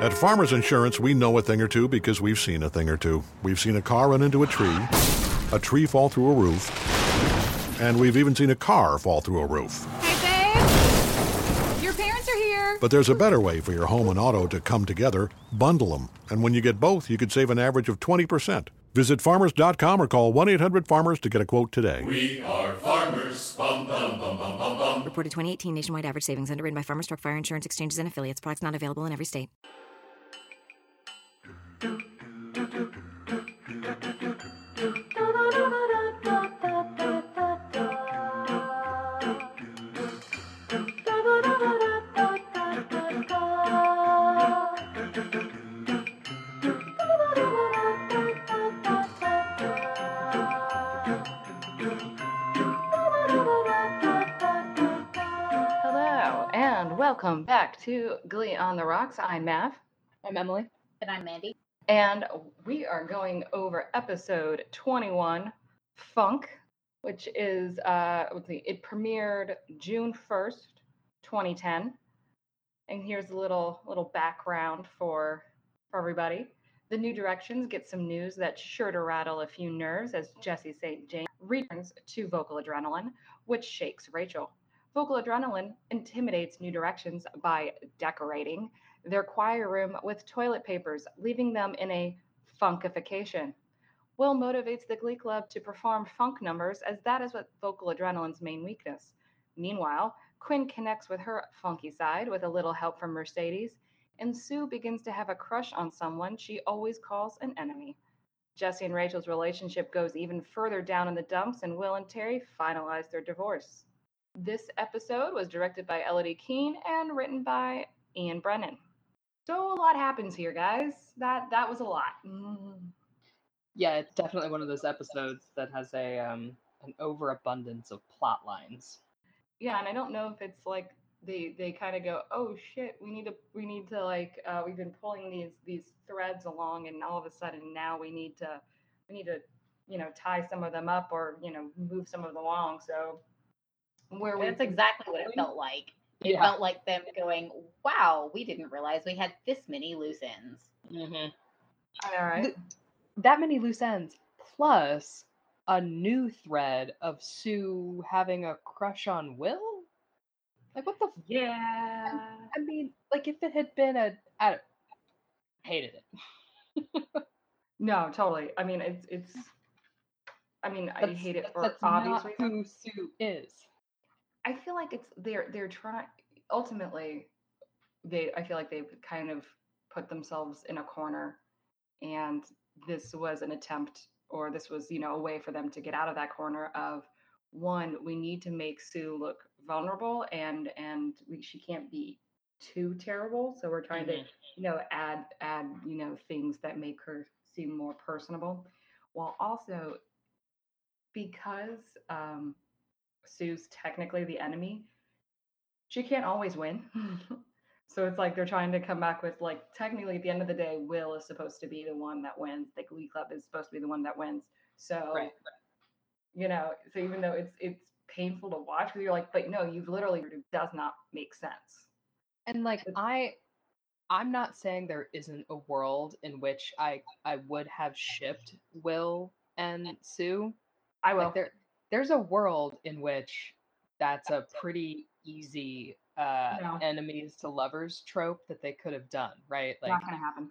At Farmers Insurance, we know a thing or two because we've seen a thing or two. We've seen a car run into a tree, a tree fall through a roof, and we've even seen a car fall through a roof. Hey, babe! Your parents are here! But there's a better way for your home and auto to come together bundle them. And when you get both, you could save an average of 20%. Visit farmers.com or call 1 800 Farmers to get a quote today. We are farmers. Bum, bum, bum, bum, bum, bum. Reported 2018 nationwide average savings underwritten by Farmers Truck Fire Insurance Exchanges and Affiliates. Products not available in every state. Hello, and welcome back to Glee on the Rocks. I'm Mav. I'm Emily. And I'm Mandy. And we are going over episode 21, Funk, which is, uh, it premiered June 1st, 2010. And here's a little little background for for everybody. The New Directions get some news that's sure to rattle a few nerves as Jesse St. James returns to Vocal Adrenaline, which shakes Rachel. Vocal Adrenaline intimidates New Directions by decorating their choir room with toilet papers, leaving them in a funkification. Will motivates the Glee Club to perform funk numbers, as that is what Vocal Adrenaline's main weakness. Meanwhile, Quinn connects with her funky side with a little help from Mercedes, and Sue begins to have a crush on someone she always calls an enemy. Jesse and Rachel's relationship goes even further down in the dumps, and Will and Terri finalize their divorce. This episode was directed by Elodie Keene and written by Ian Brennan. So a lot happens here, guys. That that was a lot. Mm. Yeah, it's definitely one of those episodes that has a um an overabundance of plot lines. Yeah, and I don't know if it's like they they kind of go, oh shit, we need to we need to like uh, we've been pulling these these threads along, and all of a sudden now we need to we need to you know tie some of them up or you know move some of them along. So where we That's exactly what it felt like. It Yeah. felt like them going, wow, we didn't realize we had this many loose ends. Mm-hmm. all right. That many loose ends, plus a new thread of Sue having a crush on Will. Like what the? F- Yeah. I mean, like if it had been a, I hated it. No, totally. I mean, it's it's. I mean, I hate it for that's obvious not reasons. who Sue is. I feel like it's they're they're trying ultimately they I feel like they've kind of put themselves in a corner and this was an attempt or this was you know a way for them to get out of that corner of one we need to make Sue look vulnerable and and we, she can't be too terrible so we're trying to you know add add you know things that make her seem more personable. While also because um Sue's technically the enemy, she can't always win. so it's like they're trying to come back with like technically at the end of the day, Will is supposed to be the one that wins. The Glee Club is supposed to be the one that wins. So Right. you know, so even though it's it's painful to watch, because you're like, but no, you've literally it does not make sense. And like I I'm not saying there isn't a world in which I I would have shipped Will and Sue. I will. Like there there's a world in which that's a pretty easy uh No. enemies to lovers trope that they could have done, right? not Like gonna happen.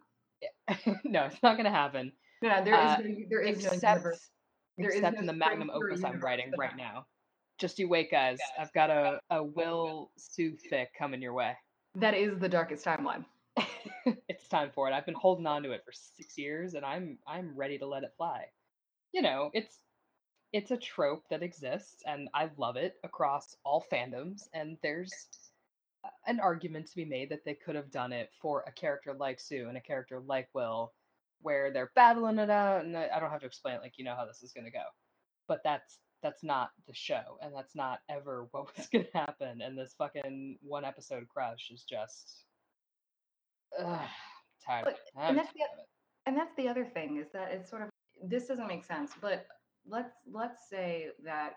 no, it's not gonna happen. No, there is Uh, no, there is no Except universe. There is except no in the magnum opus I'm writing right now. Just you wait, guys. I've got a, a Will Sue fic coming your way. That is the darkest timeline. it's time for it. I've been holding on to it for six years, and I'm I'm ready to let it fly. You know, it's it's a trope that exists, and I love it across all fandoms. And there's an argument to be made that they could have done it for a character like Sue and a character like Will, where they're battling it out, and I don't have to explain it, like you know how this is gonna go. But that's that's not the show, and that's not ever what was gonna happen. And this fucking one episode crush is just. Ugh, tired. of But- it. And that's the and that's the other thing is that it's sort of this doesn't make sense but let's let's say that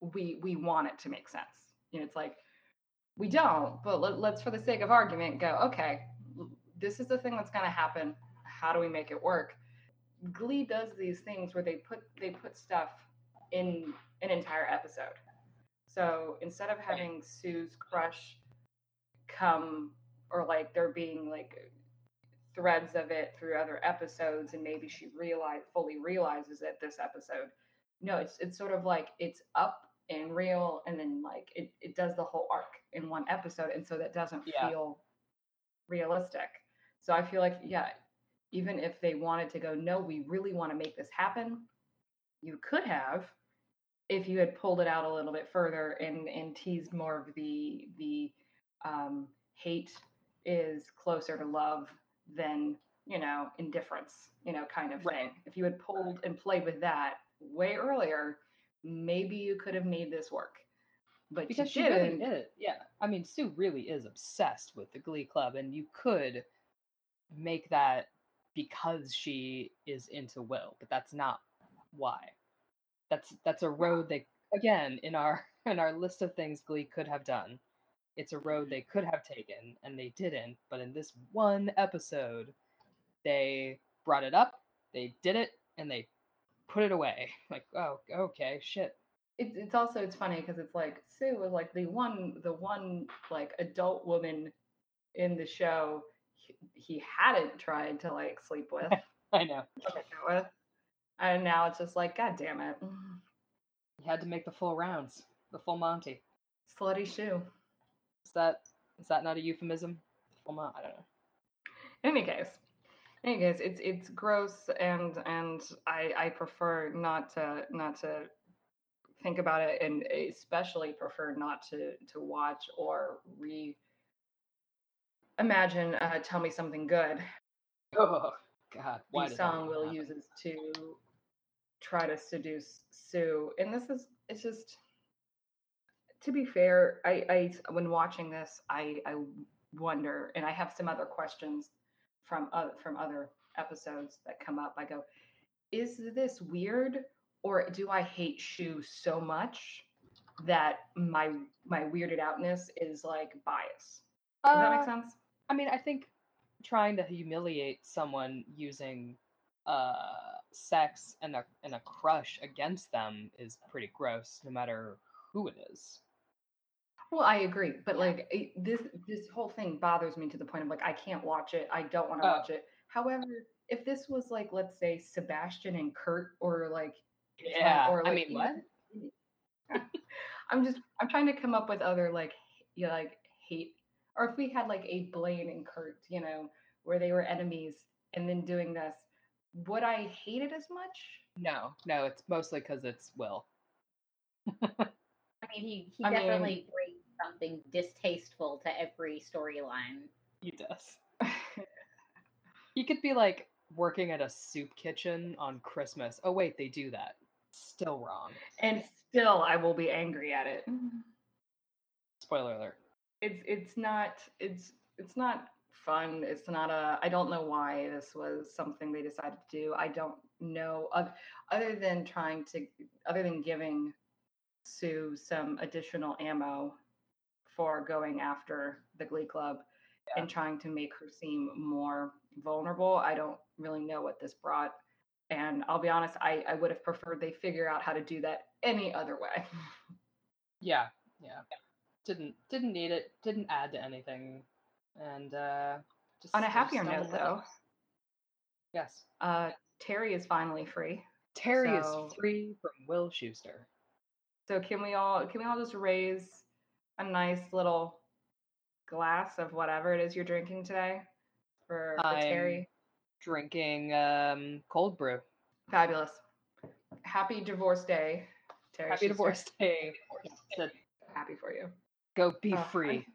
we we want it to make sense you know it's like we don't but let, let's for the sake of argument go okay this is the thing that's going to happen. How do we make it work? Glee does these things where they put they put stuff in an entire episode. So instead of having Sue's crush come or like there being like threads of it through other episodes and maybe she realize fully realizes it this episode. No, it's it's sort of like it's up and real and then like it, it does the whole arc in one episode and so that doesn't Yeah. feel realistic. So I feel like yeah, even if they wanted to go, no, we really want to make this happen, you could have if you had pulled it out a little bit further and and teased more of the the um, hate is closer to love than you know indifference you know kind of Right. thing if you had pulled and played with that way earlier maybe you could have made this work but because she didn't is. Yeah, I mean, Sue really is obsessed with the Glee Club, and you could make that because she is into Will, but that's not why. That's that's a road they again in our in our list of things Glee could have done. It's a road they could have taken, and they didn't. But in this one episode, they brought it up, they did it, and they put it away. Like, oh, okay, shit. it's it's also it's funny because it's like Sue was like the one the one like adult woman in the show he, he hadn't tried to like sleep with I know. with. And now it's just like, God damn it. You had to make the full rounds, the full Monty. Slutty shoe. Is that is that not a euphemism? Mon- I don't know. In any case. In any case, it's it's gross and and I I prefer not to not to think about it and especially prefer not to to watch or re imagine uh, tell me something good Oh God, why the song Will happen? uses to try to seduce Sue. And this is it's just to be fair, I, I when watching this, I I wonder, and I have some other questions from other from other episodes that come up. I go, is this weird, or do I hate Sue so much that my my weirded outness is like bias? Does that Uh, make sense? I mean, I think trying to humiliate someone using uh sex and a and a crush against them is pretty gross, no matter who it is. Well, I agree, but like it, this this whole thing bothers me to the point of like I can't watch it. I don't want to Oh. watch it. However, if this was like let's say Sebastian and Kurt or like Yeah, or like, I mean what? I'm just I'm trying to come up with other like you know, like hate or if we had like a Blaine and Kurt, you know, where they were enemies and then doing this, would I hate it as much? No, no, it's mostly because it's Will. I mean, he, he I definitely brings something distasteful to every storyline. He does. He could be like working at a soup kitchen on Christmas. Oh wait, they do that. Still wrong. and still I will be angry at it. Spoiler alert. it's it's not it's it's not fun it's not a i don't know why this was something they decided to do i don't know oth- other than trying to other than giving sue some additional ammo for going after the glee club and trying to make her seem more vulnerable i don't really know what this brought and i'll be honest i i would have preferred they figure out how to do that any other way Yeah, yeah. Didn't didn't need it. Didn't add to anything. And uh just on a happier note though Yes. uh Terri is finally free Terri So- is free from Will Schuester. So can we all can we all just raise a nice little glass of whatever it is you're drinking today for, for Terri? Drinking um cold brew. Fabulous. Happy divorce day, Terri. Happy Schuester. divorce day. Happy for you. go be Uh, free.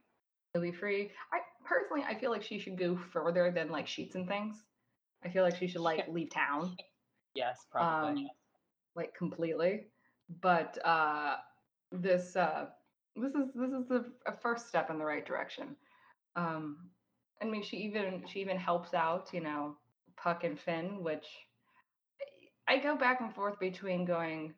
Be free. I personally I feel like she should go further than like sheets and things. I feel like she should like leave town. Yes, probably. um, like completely. But uh, this uh, this is this is a, a first step in the right direction. Um, I mean, she even she even helps out, you know, Puck and Finn, which I go back and forth between going,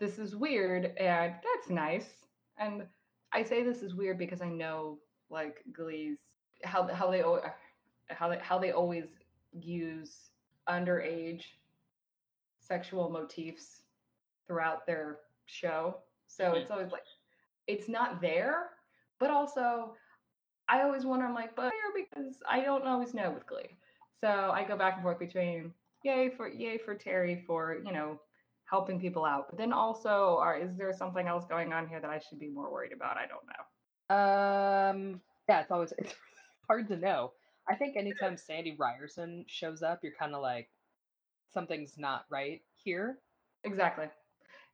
this is weird and that's nice, and I say this is weird because I know like Glee's how how they how they how they always use underage sexual motifs throughout their show. So Mhm. it's always like it's not there, but also I always wonder, I'm like, but because I don't always know with Glee. So I go back and forth between yay for yay for Terri for, you know, helping people out. But then also are is there something else going on here that I should be more worried about? I don't know. Um, yeah, it's always it's hard to know. I think anytime Sandy Ryerson shows up, you're kind of like, something's not right here. Exactly.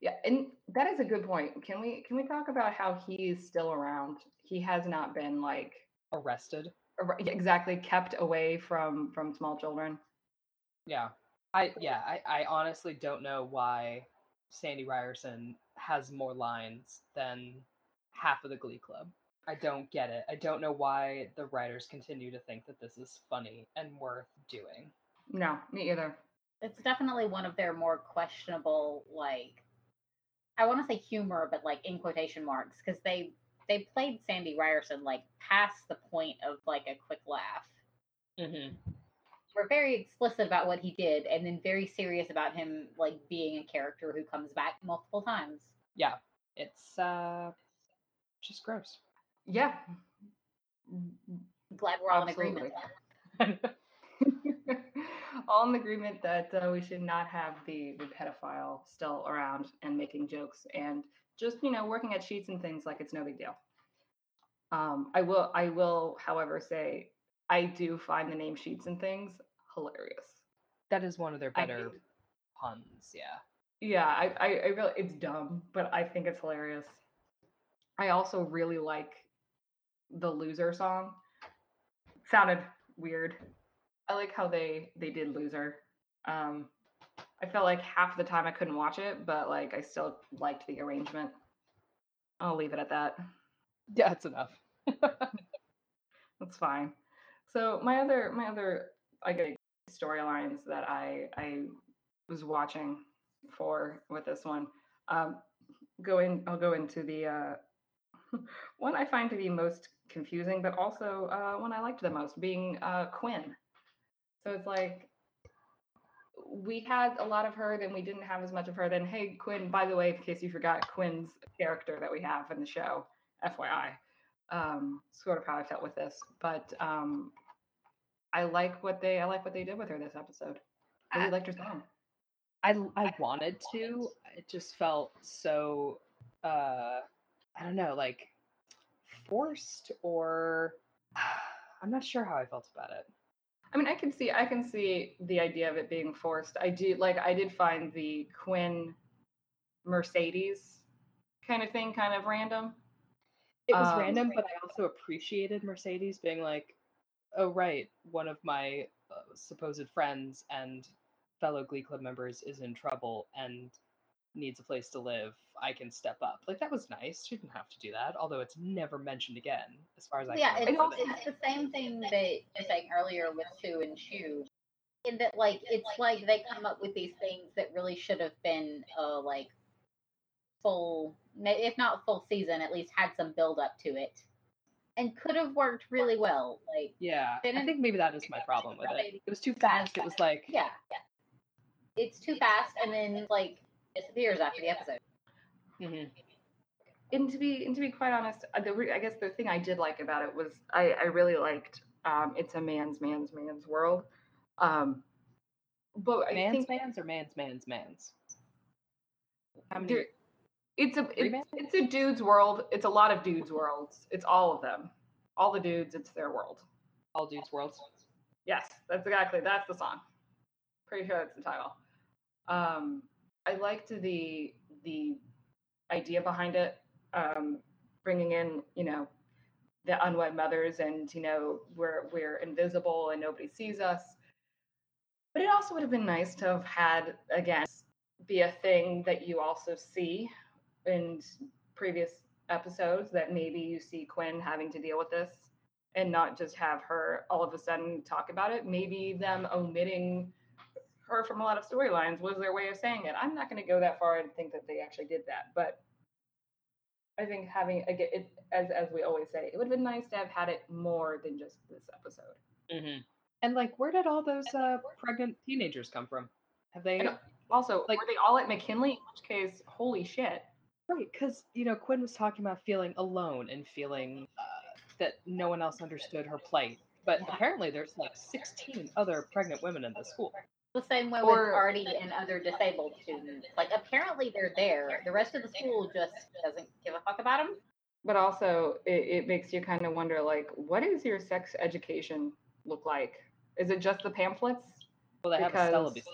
Yeah, and that is a good point. Can we can we talk about how he's still around? He has not been like Arrested. ar- exactly kept away from from small children. Yeah. I yeah, I, I honestly don't know why Sandy Ryerson has more lines than half of the Glee Club. I don't get it. I don't know why the writers continue to think that this is funny and worth doing. No, me either. It's definitely one of their more questionable, like I want to say humor, but like in quotation marks, because they they played Sandy Ryerson like past the point of like a quick laugh. Mm-hmm. We're very explicit about what he did, and then very serious about him like being a character who comes back multiple times. Yeah. It's uh just gross. Yeah. Glad we're all in agreement. All in agreement that uh, we should not have the, the pedophile still around and making jokes and just you know working at sheets and things like it's no big deal. Um, I will I will, however, say I do find the name sheets and things hilarious. That is one of their better puns, yeah. Yeah, I, I, I really it's dumb, but I think it's hilarious. I also really like the loser song. Sounded weird. I like how they they did loser. Um I felt like half the time I couldn't watch it, but like I still liked the arrangement. I'll leave it at that. Yeah, it's enough. That's fine. So my other my other I guess storylines that I I was watching for with this one. Um going I'll go into the uh one I find to be most confusing, but also uh one I liked the most, being uh Quinn. So it's like we had a lot of her, then we didn't have as much of her. Then hey Quinn, by the way, in case you forgot, Quinn's character that we have in the show, FYI um, sort of how I felt with this. But um, I like what they I like what they did with her this episode. I really I- liked her song. I I wanted to. It just felt so uh I don't know, like forced or I'm not sure how I felt about it. I mean, I can see I can see the idea of it being forced. I do like I did find the Quinn Mercedes kind of thing kind of random. It was Um, random, but I also appreciated Mercedes being like, "Oh right, one of my uh, supposed friends and fellow Glee Club members is in trouble and needs a place to live. I can step up." Like that was nice. She didn't have to do that, although it's never mentioned again, as far as I yeah, can it's, it's the same thing that you were saying earlier with Sue and Schue. In that, like, it's like they come up with these things that really should have been, uh, like, full, if not full season, at least had some build up to it, and could have worked really well. Like, Yeah, I think maybe that is my problem with it. It was too fast. It was like, yeah, it's too fast, and then like disappears after the episode. mhm. And to be and to be quite honest, uh, the re- I guess the thing I did like about it was I I really liked um, it's a man's man's man's world. Um, but I man's think man's or man's man's man's. How many? there, it's a Three it's, it's a dude's world. It's a lot of dudes' worlds. It's all of them. All the dudes. It's their world. All dudes worlds. Yes, that's exactly that's the song. Pretty sure that's the title. Um, I liked the the idea behind it, um, bringing in you know the unwed mothers, and you know we're we're invisible and nobody sees us. But it also would have been nice to have had again be a thing that you also see in previous episodes that maybe you see Quinn having to deal with this and not just have her all of a sudden talk about it. Maybe them omitting her from a lot of storylines was their way of saying it. I'm not going to go that far and think that they actually did that, but I think having again, it, as as we always say, it would have been nice to have had it more than just this episode. Mm-hmm. And like, where did all those uh, pregnant teenagers come from? Have they I Also, Like- were they all at McKinley? In which case, holy shit. right? Because you know, Quinn was talking about feeling alone and feeling uh, that no one else understood her plight. But apparently, there's like 16 other pregnant women in the school. The same way Or- with Artie and other disabled students. Like apparently they're there. The rest of the school just doesn't give a fuck about them. But also, it, it makes you kind of wonder, like, what does your sex education look like? Is it just the pamphlets? Well, they have a Because- celibacy,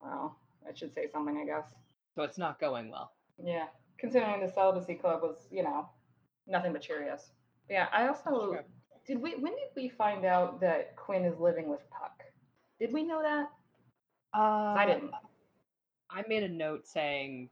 Well, that should say something, I guess. so it's not going well. Yeah, considering the celibacy club was, you know, nothing but Cheerios. Yeah, I also did we when did we find out that Quinn is living with Puck? Did we know that? Uh, I didn't. I made a note saying,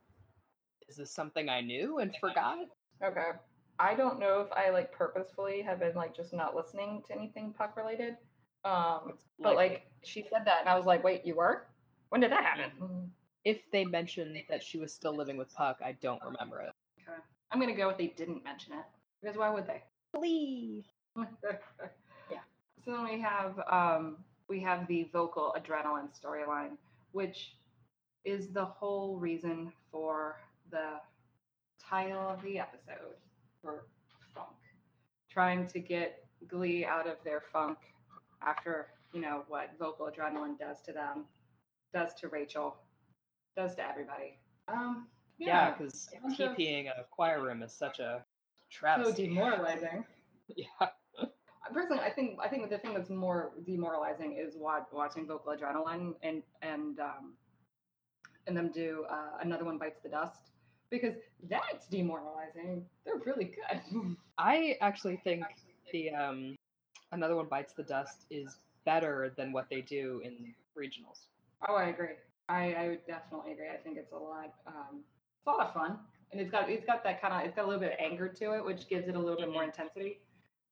"Is this something I knew and forgot?" Okay. I don't know if I like purposefully have been like just not listening to anything Puck related. Um, but like she said that, and I was like, wait, you were? When did that happen? If they mentioned that she was still living with Puck, I don't remember it. Okay. I'm gonna go with they didn't mention it because why would they? Please. yeah. So then we have um, we have the vocal adrenaline storyline, which is the whole reason for the title of the episode for funk, trying to get Glee out of their funk after you know what vocal adrenaline does to them, does to Rachel, does to everybody. Um, Yeah, because bunch TPing a choir room is such a so travesty. demoralizing. yeah. Personally, I think I think the thing that's more demoralizing is wa- watching Vocal Adrenaline and and um, and them do uh, another one bites the dust because that's demoralizing. They're really good. I actually think the um, another one bites the dust is better than what they do in regionals. oh, I agree. I, I would definitely agree. I think it's a lot. Um, it's a lot of fun, and it's got it's got that kind of it's got a little bit of anger to it, which gives it a little bit more intensity,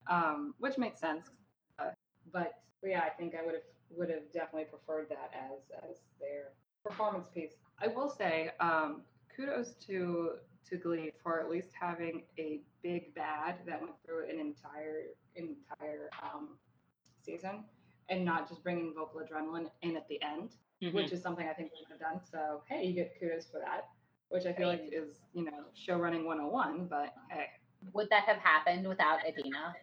um, which makes sense. Uh, but yeah, I think I would have would have definitely preferred that as as their performance piece. I will say, um, kudos to to Glee for at least having a big bad that went through an entire entire um, season, and not just bringing vocal adrenaline in at the end which is something I think we have done. So hey, you get kudos for that, which I feel like is you know show running 101. But hey, Would that have happened without Idina?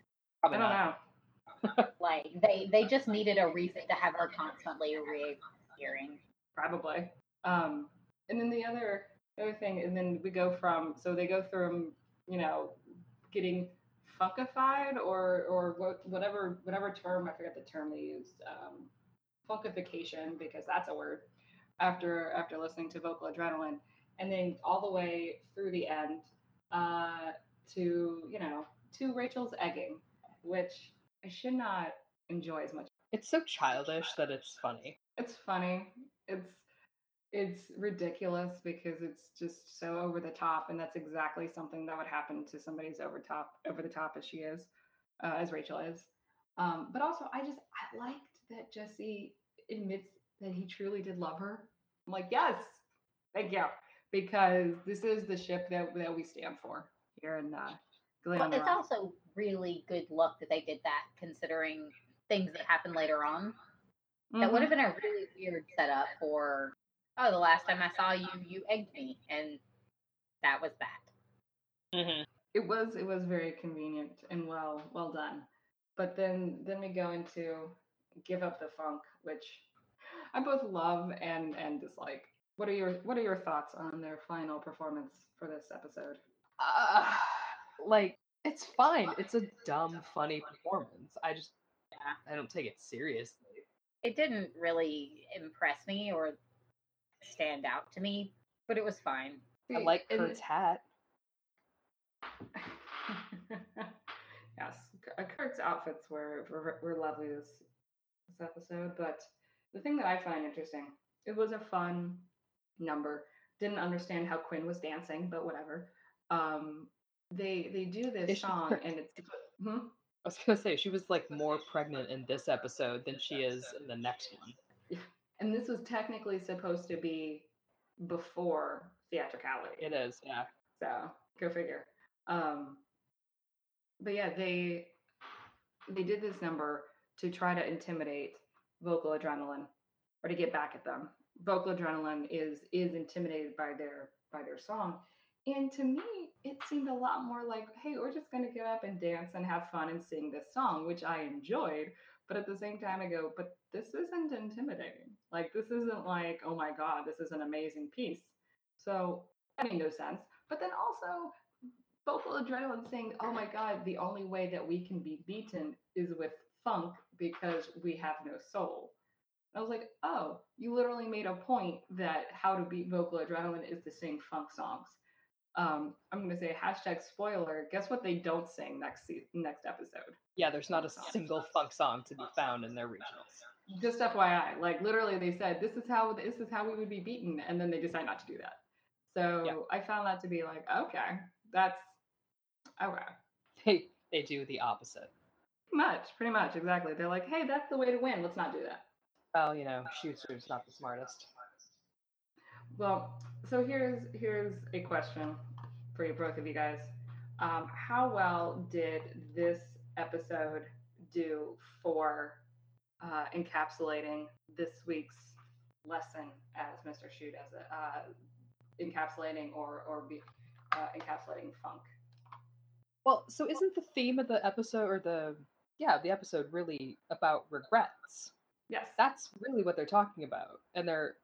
Probably I don't not. know. Like they they just needed a reason to have her constantly reappearing. Probably. Um, and then the other other thing, and then we go from so they go from you know getting funkified or or what, whatever whatever term I forget the term they used um, funkification because that's a word after after listening to vocal adrenaline and then all the way through the end uh, to you know to Rachel's egging which I should not enjoy as much It's so childish that it's funny. it's funny. It's it's ridiculous because it's just so over the top, and that's exactly something that would happen to somebody as over top over the top as she is, uh, as Rachel is. Um, but also, I just I liked that Jesse admits that he truly did love her. I'm like, yes, thank you, because this is the ship that that we stand for here in uh, Glee on But it's also really good luck that they did that, considering things that happened later on. That would Mhm. have been a really weird setup for. Oh, the last time I saw you, you egged me, and that was that. Mm-hmm. it was it was very convenient and well well done but then then we go into give up the funk which i both love and and dislike what are your what are your thoughts on their final performance for this episode Uh, like it's fine. It's a dumb, funny performance. I just, Yeah. I don't take it seriously. It didn't really impress me or stand out to me, but it was fine. I like Kurt's hat. yes, uh, Kurt's outfits were, were were lovely this this episode. But the thing that I find interesting, it was a fun number. Didn't understand how Quinn was dancing, but whatever. Um, they they do this Is she song, and it's hmm? I was gonna say she was like more pregnant in this episode than she is in the next one. and this was technically supposed to be before theatricality. It is, yeah. So go figure. Um, but yeah, they they did this number to try to intimidate vocal adrenaline or to get back at them. Vocal adrenaline is is intimidated by their by their song. And to me, it seemed a lot more like, hey, we're just gonna get up and dance and have fun and sing this song, which I enjoyed. But at the same time, I go, but this isn't intimidating. Like this isn't like, oh my god, this is an amazing piece. So that made no sense. But then also vocal adrenaline saying, oh my god, the only way that we can be beaten is with funk because we have no soul. I was like, oh, you literally made a point that how to beat vocal adrenaline is to sing funk songs. Um, I'm going to say hashtag spoiler. Guess what they don't sing next se- next episode? Yeah, there's not a single funk song to be found in their regionals. Just FYI, like literally, they said this is how this is how we would be beaten, and then they decide not to do that. So Yeah. I found that to be like, okay, that's okay. They they do the opposite. Pretty much, pretty much, exactly. They're like, hey, that's the way to win. Let's not do that. Well, you know, Schuester's not the smartest. Well, so here's here's a question for you both of you guys. Um, how well did this episode do for uh, encapsulating this week's lesson as Mr. Shoot as a uh, encapsulating or or be, uh, encapsulating funk? Well, so isn't the theme of the episode or the yeah, the episode really about regrets? Yes. That's really what they're talking about. And they're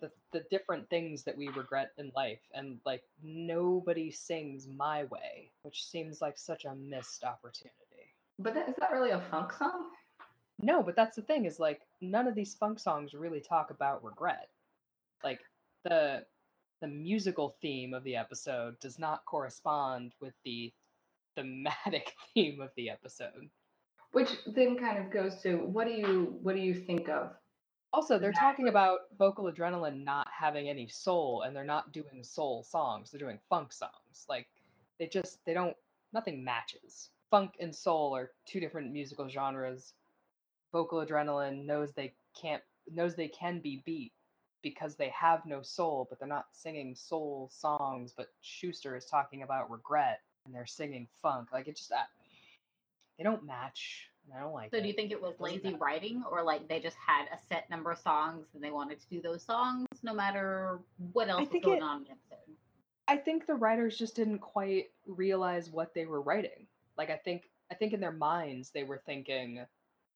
the the different things that we regret in life and like nobody sings my way, which seems like such a missed opportunity. But that, is that really a funk song? No, but that's the thing is like none of these funk songs really talk about regret. Like the the musical theme of the episode does not correspond with the thematic theme of the episode. Which then kind of goes to what do you what do you think of? Also, they're talking about vocal adrenaline not having any soul and they're not doing soul songs. They're doing funk songs. Like they just they don't nothing matches. Funk and soul are two different musical genres. Vocal adrenaline knows they can't knows they can be beat because they have no soul, but they're not singing soul songs, but Schuester is talking about regret and they're singing funk. Like it just uh, they don't match. And I don't like So it. do you think it was Doesn't lazy matter. writing, or like they just had a set number of songs and they wanted to do those songs no matter what else was going it- on in the episode? I think the writers just didn't quite realize what they were writing. Like I think I think in their minds they were thinking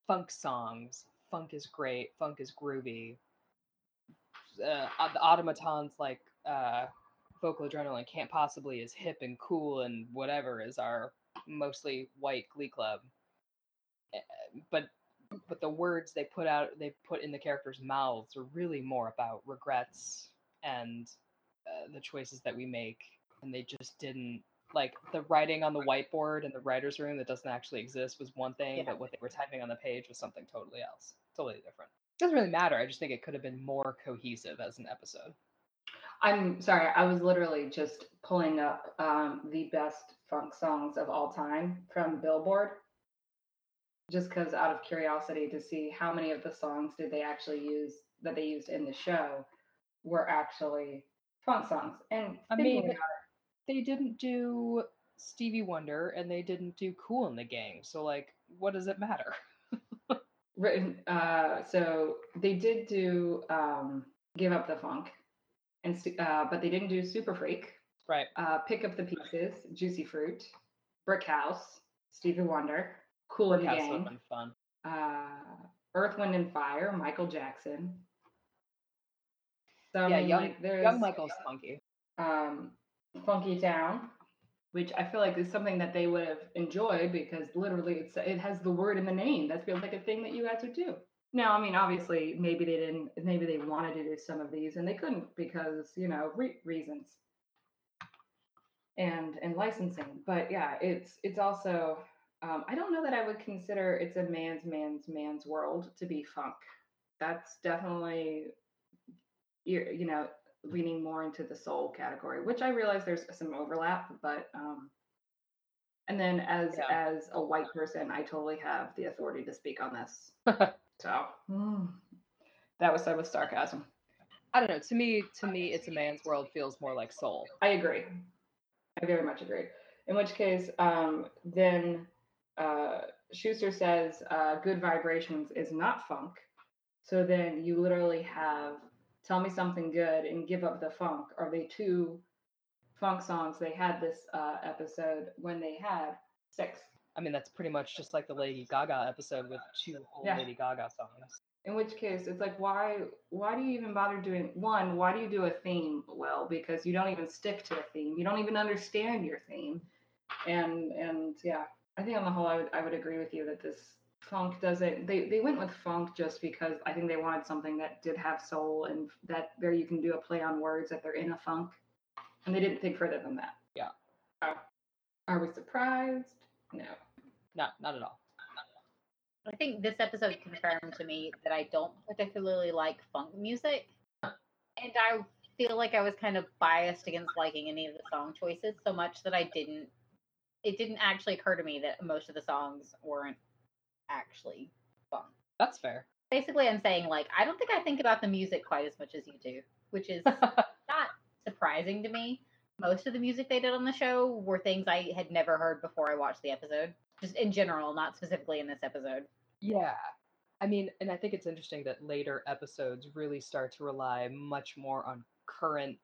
funk songs. Funk is great. Funk is groovy. Uh, the automatons like uh, vocal adrenaline can't possibly as hip and cool and whatever as our mostly white glee club. Uh, But but the words they put out they put in the characters' mouths are really more about regrets and uh, the choices that we make and they just didn't like the writing on the whiteboard in the writer's room that doesn't actually exist was one thing Yeah. but what they were typing on the page was something totally else totally different. It doesn't really matter i just think it could have been more cohesive as an episode. I'm sorry, I was literally just pulling up um, the best funk songs of all time from Billboard, just because out of curiosity to see how many of the songs did they actually use that they used in the show were actually funk songs. And I mean, about they didn't do stevie wonder and they didn't do Kool and the Gang so like what does it matter written, uh, so they did do um, "Give Up the Funk," and uh, but they didn't do "Super Freak." right uh, Pick Up the Pieces, Juicy Fruit, Brick House, Stevie Wonder, Kool and the House would have Gang, fun uh, Earth, Wind and Fire, Michael Jackson. So I yeah mean, young, like, there's young michael's funky um, Funky Town, which I feel like is something that they would have enjoyed because literally it's it has the word in the name. That feels like a thing that you guys would do. Now, I mean obviously maybe they didn't. Maybe they wanted to do some of these and they couldn't because you know re- reasons and and licensing. But yeah, it's it's also um, I don't know that I would consider it's a man's man's man's world to be funk. That's definitely you you know leaning more into the soul category, which I realize there's some overlap, but um and then as Yeah. as a white person, I totally have the authority to speak on this. so mm, that was said with sarcasm. i don't know to me to me it's a man's world feels more like soul I agree. I very much agree. In which case, um, then uh, Schuester says uh, "Good Vibrations" is not funk. So then you literally have "Tell Me Something Good" and "Give Up the Funk" are they two funk songs they had this uh, episode when they had six. I mean, that's pretty much just like the Lady Gaga episode with two whole Yeah. Lady Gaga songs. In which case, it's like, why? Why do you even bother doing one? Why do you do a theme? Well, because you don't even stick to a theme. You don't even understand your theme, and and yeah, I think on the whole, I would I would agree with you that this funk doesn't. They they went with funk just because I think they wanted something that did have soul and that there you can do a play on words that they're in a funk, and they didn't think further than that. Yeah. So, are we surprised? No. No, not at all. I think this episode confirmed to me that I don't particularly like funk music. And I feel like I was kind of biased against liking any of the song choices so much that I didn't it didn't actually occur to me that most of the songs weren't actually fun. That's fair. Basically I'm saying like I don't think I think about the music quite as much as you do, which is not surprising to me. Most of the music they did on the show were things I had never heard before I watched the episode. Just in general, not specifically in this episode. Yeah. I mean, and I think it's interesting that later episodes really start to rely much more on current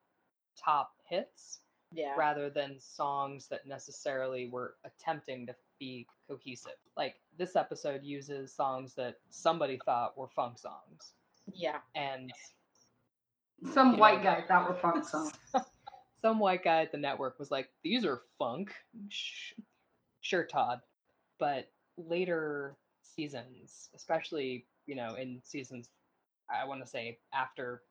top hits Yeah. rather than songs that necessarily were attempting to be cohesive. Like this episode uses songs that somebody thought were funk songs. Yeah. And Some white know. guy thought were funk songs. some white guy at the network was like, "These are funk." Sh- Sure, Todd. But later seasons, especially you know in seasons, I want to say after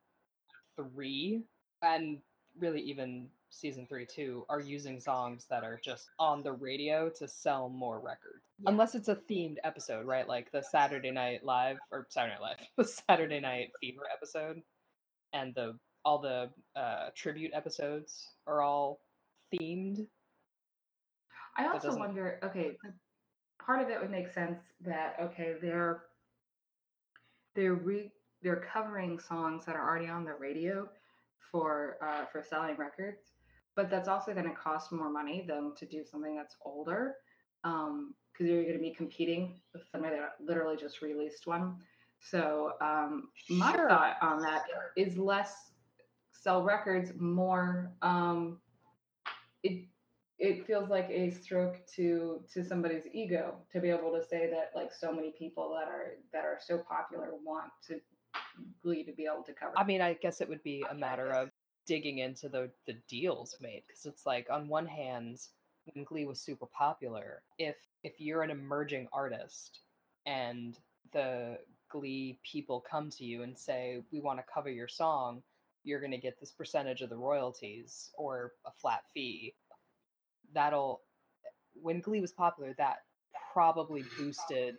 three, and really even season three too, are using songs that are just on the radio to sell more records. Yeah. Unless it's a themed episode, right? Like the Saturday Night Live or Saturday Night Live, the Saturday Night Fever episode, and the all the uh, tribute episodes are all themed. I also wonder, okay, part of it would make sense that okay, they're they're re they're covering songs that are already on the radio for uh, for selling records, but that's also going to cost more money than to do something that's older, um, because you're going to be competing with somebody that literally just released one. So um, my Sure. thought on that is less sell records, more um, it it feels like a stroke to to somebody's ego to be able to say that like so many people that are that are so popular want to Glee to be able to cover. I mean, I guess it would be a matter of digging into the the deals made because it's like on one hand, when Glee was super popular, if if you're an emerging artist and the Glee people come to you and say we want to cover your song, you're going to get this percentage of the royalties or a flat fee. That'll when Glee was popular, that probably boosted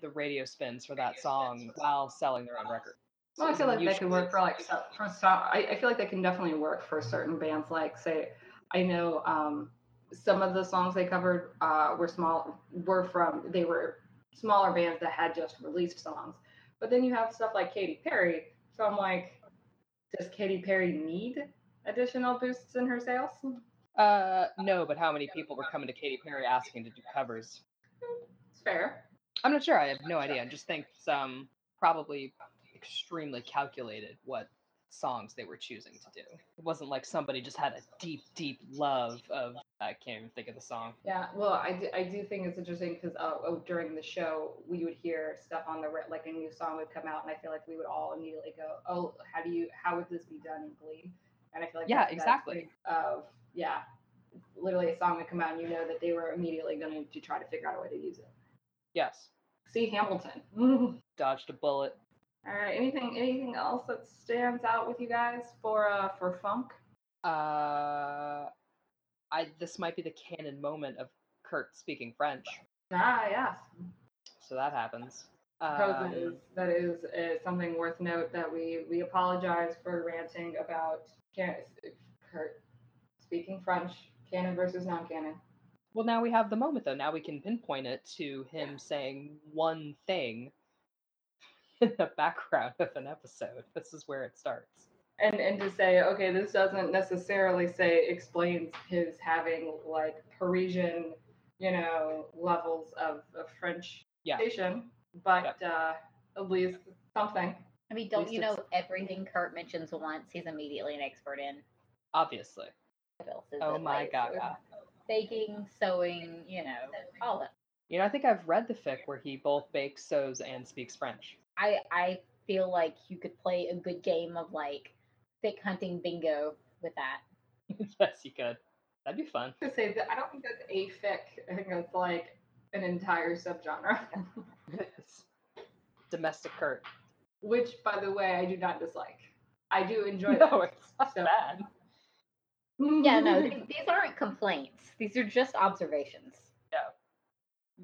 the radio spins for that song while selling their own record. Well, I feel like that could work for like for some. I, I feel like that can definitely work for certain bands. Like say, I know um, some of the songs they covered uh, were small were from they were smaller bands that had just released songs. But then you have stuff like Katy Perry. So I'm like, does Katy Perry need additional boosts in her sales? Uh, no, but how many people were coming to Katy Perry asking to do covers? It's fair. I'm not sure. I have no idea. I just think some probably extremely calculated what songs they were choosing to do. It wasn't like somebody just had a deep, deep love of. I can't even think of the song. Yeah, well, I do, I do think it's interesting because uh, oh, during the show we would hear stuff on the like a new song would come out, and I feel like we would all immediately go, "Oh, how do you? How would this be done in Glee?" And I feel like Yeah, that- exactly. Of yeah, literally a song would come out, and you know that they were immediately going to try to figure out a way to use it. Yes, See Hamilton. dodged a bullet. Right, anything anything else that stands out with you guys for uh for funk? Uh, I this might be the canon moment of Kurt speaking French. Ah, yes. So that happens. Um, that is that is uh, something worth note that we we apologize for ranting about can, Kurt speaking French, canon versus non-canon. Well, now we have the moment though. Now we can pinpoint it to him saying one thing in the background of an episode. This is where it starts. And and to say, okay, this doesn't necessarily say explains his having like Parisian you know, levels of, of French Yeah. station, but uh, at least something. I mean, don't you know everything Kurt mentions once, he's immediately an expert in. Obviously. What else is Oh it, my like, gaga. Baking, sewing, you know, all that. You know, I think I've read the fic where he both bakes, sews, and speaks French. I I feel like you could play a good game of like fic hunting bingo with that. yes, you could. That'd be fun. to say that I don't think that's a fic. I think that's like an entire subgenre. It's Domestic Kurt. Which, by the way, I do not dislike. I do enjoy No, that. it's not So- bad. Yeah, no, th- these aren't complaints. These are just observations. Yeah,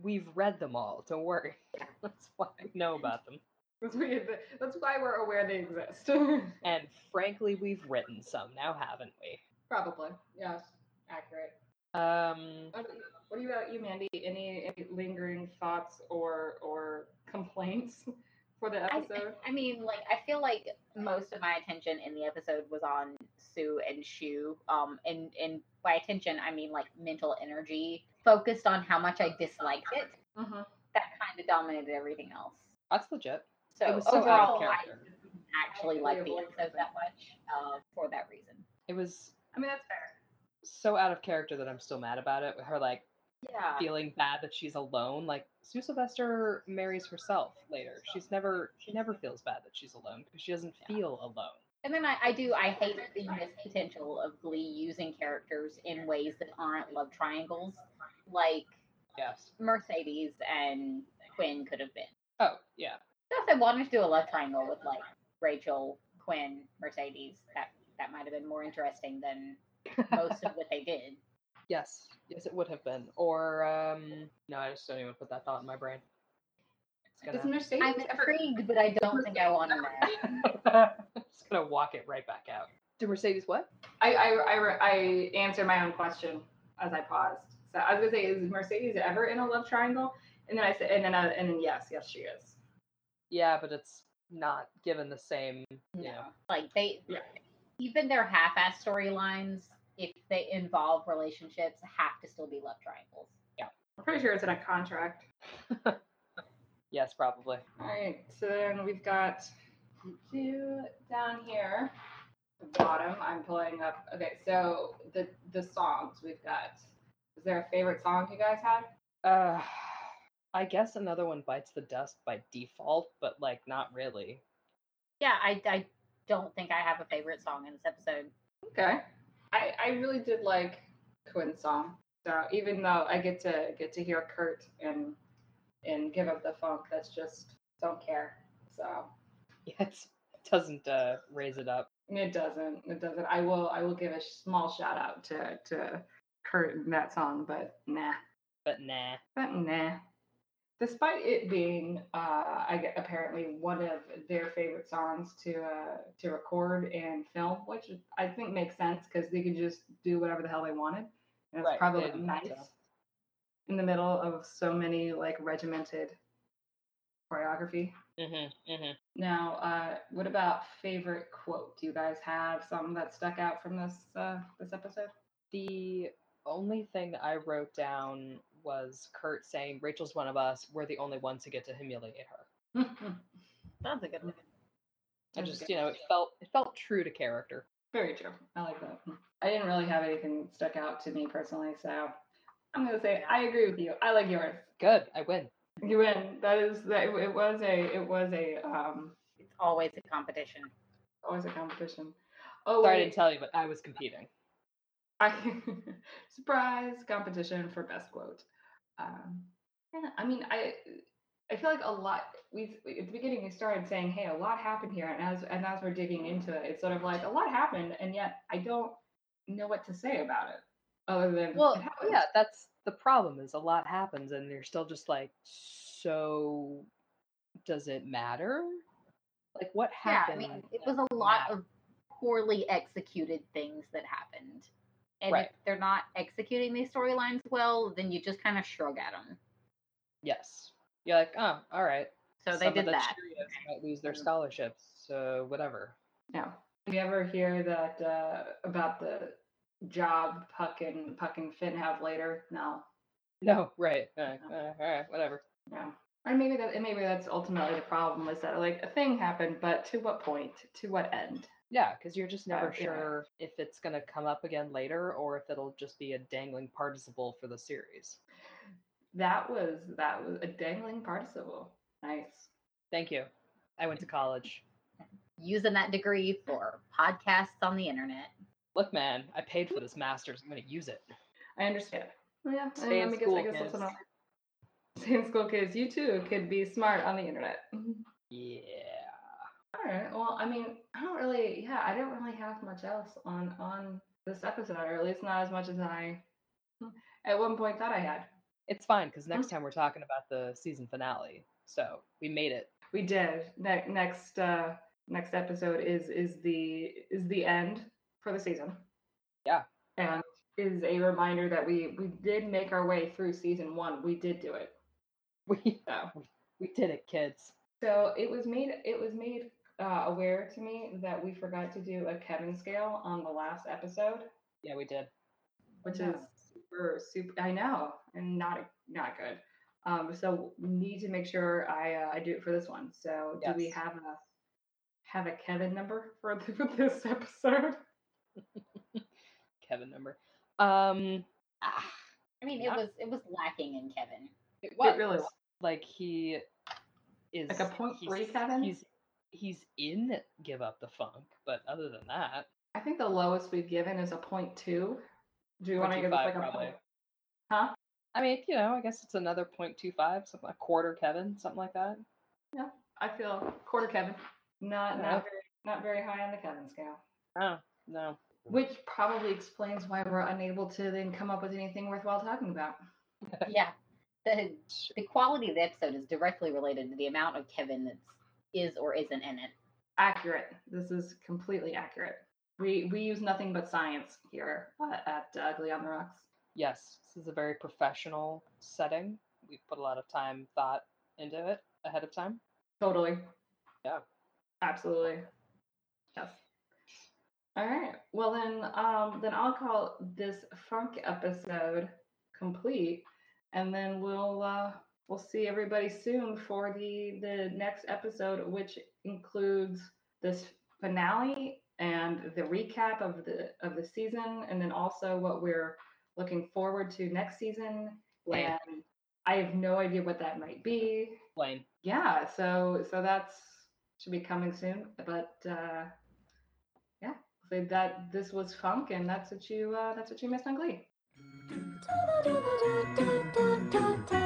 we've read them all. Don't worry. That's why I know about them. That's why- we're aware they exist. And frankly, we've written some now, haven't we? Probably. Yes. Accurate. Um, What what about you, Mandy? Any, any lingering thoughts or or complaints for the I, episode? I mean, like, I feel like most of my attention in the episode was on Sue and Schue. Um, and and by attention, I mean like mental energy, focused on how much I disliked it. mm-hmm. That kind of dominated everything else. that's legit. So, was so overall, I didn't actually like the episode that much uh, for that reason. It was I mean, that's fair. so out of character that I'm still mad about it. With her like Yeah. feeling bad that she's alone. Like Sue Sylvester marries herself later. She's never she never feels bad that she's alone because she doesn't Yeah. feel alone. And then I, I do I hate the missed potential of Glee using characters in ways that aren't love triangles, like Yes. Mercedes and Quinn could have been. Oh yeah. So if they wanted to do a love triangle with like Rachel, Quinn, Mercedes, that that might have been more interesting than most of what they did. Yes. Yes, it would have been. Or um no, I just don't even put that thought in my brain. It's Does gonna Mercedes I'm ever? intrigued, but I don't think I want to know. just gonna walk it right back out. Do Mercedes what? I, I, I, re- I answer my own question as I paused. So I was gonna say, is Mercedes ever in a love triangle? And then I said, and then, uh, and then yes, yes, she is. Yeah, but it's not given the same you know. Like they Yeah. even their half-ass storylines, if they involve relationships, have to still be love triangles. Yeah, I'm pretty sure it's in a contract. Yes, probably. All right, so then we've got two down here, the bottom. I'm pulling up. Okay, so the the songs we've got. Is there a favorite song you guys had? Uh I guess another one bites the dust by default, but like not really. Yeah, I, I don't think I have a favorite song in this episode. Okay. I, I really did like Quinn's song. So even though I get to get to hear Kurt and and give up the funk, that's just don't care. So Yeah, it's, it doesn't uh, raise it up. it doesn't. It doesn't. I will I will give a small shout out to to Kurt in that song, but nah. But nah. But nah. Despite it being, uh, I get apparently one of their favorite songs to uh, to record and film, which I think makes sense because they could just do whatever the hell they wanted, and it's Right, probably didn't nice to. in the middle of so many like regimented choreography. Mm-hmm. Mm-hmm. Now, uh, what about favorite quote? Do you guys have something that stuck out from this uh, this episode? The only thing I wrote down was Kurt saying, Rachel's one of us. We're the only ones who get to humiliate her. That's a good one. I just, you know, it felt it felt true to character. Very true. I like that. I didn't really have anything stuck out to me personally, so I'm gonna say I agree with you. I like yours. Good, I win. You win. That is that. It was a. It was a. Um. It's always a competition. Always a competition. Oh Sorry I didn't tell you, but I was competing. I, surprise competition for best quote. Um, yeah, I mean, I I feel like a lot. We at the beginning we started saying, "Hey, a lot happened here," and as and as we're digging into it, it's sort of like a lot happened, and yet I don't know what to say about it other than Well, it yeah, that's the problem. Is a lot happens, and you're still just like, so does it matter? Like, what happened? Yeah, happened? I mean, it was a lot matter? of poorly executed things that happened. And Right. if they're not executing these storylines well, then you just kind of shrug at them. Yes, you're like, oh, all right. So they did of the that. Cheerios might lose their scholarships, so whatever. Yeah. Do you ever hear that uh, about the job Puck and Puck and Finn have later? No. No, right. Uh, uh, all right, whatever. Yeah. Or maybe that and maybe that's ultimately the problem is that like a thing happened, but to what point? To what end? Yeah, because you're just never oh, yeah. sure if it's going to come up again later or if it'll just be a dangling participle for the series. That was that was a dangling participle. Nice. Thank you. I went to college. Using that degree for podcasts on the internet. Look, man, I paid for this master's. I'm going to use it. I understand. Well, yeah, I- Stay I in guess- school, I guess that's kids. another- Stay in school, kids. You too could be smart on the internet. Yeah. All right. Well, I mean, I don't really. Yeah, I don't really have much else on on this episode, or at least not as much as I at one point thought I had. It's fine because next time we're talking about the season finale. So we made it. We did. Ne- next uh next episode is is the is the end for the season. Yeah. And is a reminder that we we did make our way through season 1. We did do it. We, So, we did it, kids. so it was made it was made uh, aware to me that we forgot to do a Kevin scale on the last episode, Yeah, we did. which No. is super super I know, and not not good. Um so we need to make sure I uh, I do it for this one. So, do we have a have a Kevin number for, th- for this episode? Kevin number. Um, ah, I mean, it Not- was it was lacking in Kevin. it It really was. was. like he is Like a point three, Kevin? He's he's in Give Up the Funk, but other than that, I think the lowest we've given is a point two. Do you want to give us 0.25 like a probably. point? Huh? I mean, you know, I guess it's another 0.25, something like quarter Kevin, something like that. Yeah, I feel quarter Kevin. Not Yeah. not very not very high on the Kevin scale. Oh no, Which probably explains why we're unable to then come up with anything worthwhile talking about. yeah. The the quality of the episode is directly related to the amount of Kevin that's is or isn't in it. Accurate. This is completely accurate. We we use nothing but science here uh, at uh, Ugly on the Rocks. yes, this is a very professional setting. We've put a lot of time, thought into it ahead of time. Totally. Yeah. Absolutely. Yes. All right. Well then um then I'll call this funk episode complete and then we'll uh we'll see everybody soon for the the next episode which includes this finale and the recap of the of the season and then also what we're looking forward to next season Lame. and I have no idea what that might be Blaine. yeah so so that's should be coming soon but uh yeah so that this was funk and that's what you uh that's what you missed on glee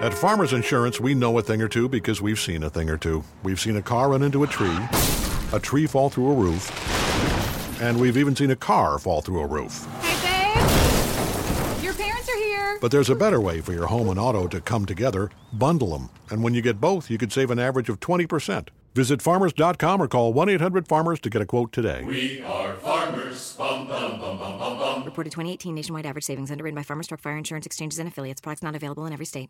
At Farmers Insurance, we know a thing or two because we've seen a thing or two. We've seen a car run into a tree, a tree fall through a roof, and we've even seen a car fall through a roof. Hey, babe! Your parents are here! But there's a better way for your home and auto to come together bundle them. And when you get both, you could save an average of 20%. Visit farmers.com or call 1 800 Farmers to get a quote today. We are farmers. Bum, bum, bum, bum, bum, bum. Reported 2018 nationwide average savings underwritten by Farmers Truck Fire Insurance Exchanges and Affiliates. Products not available in every state.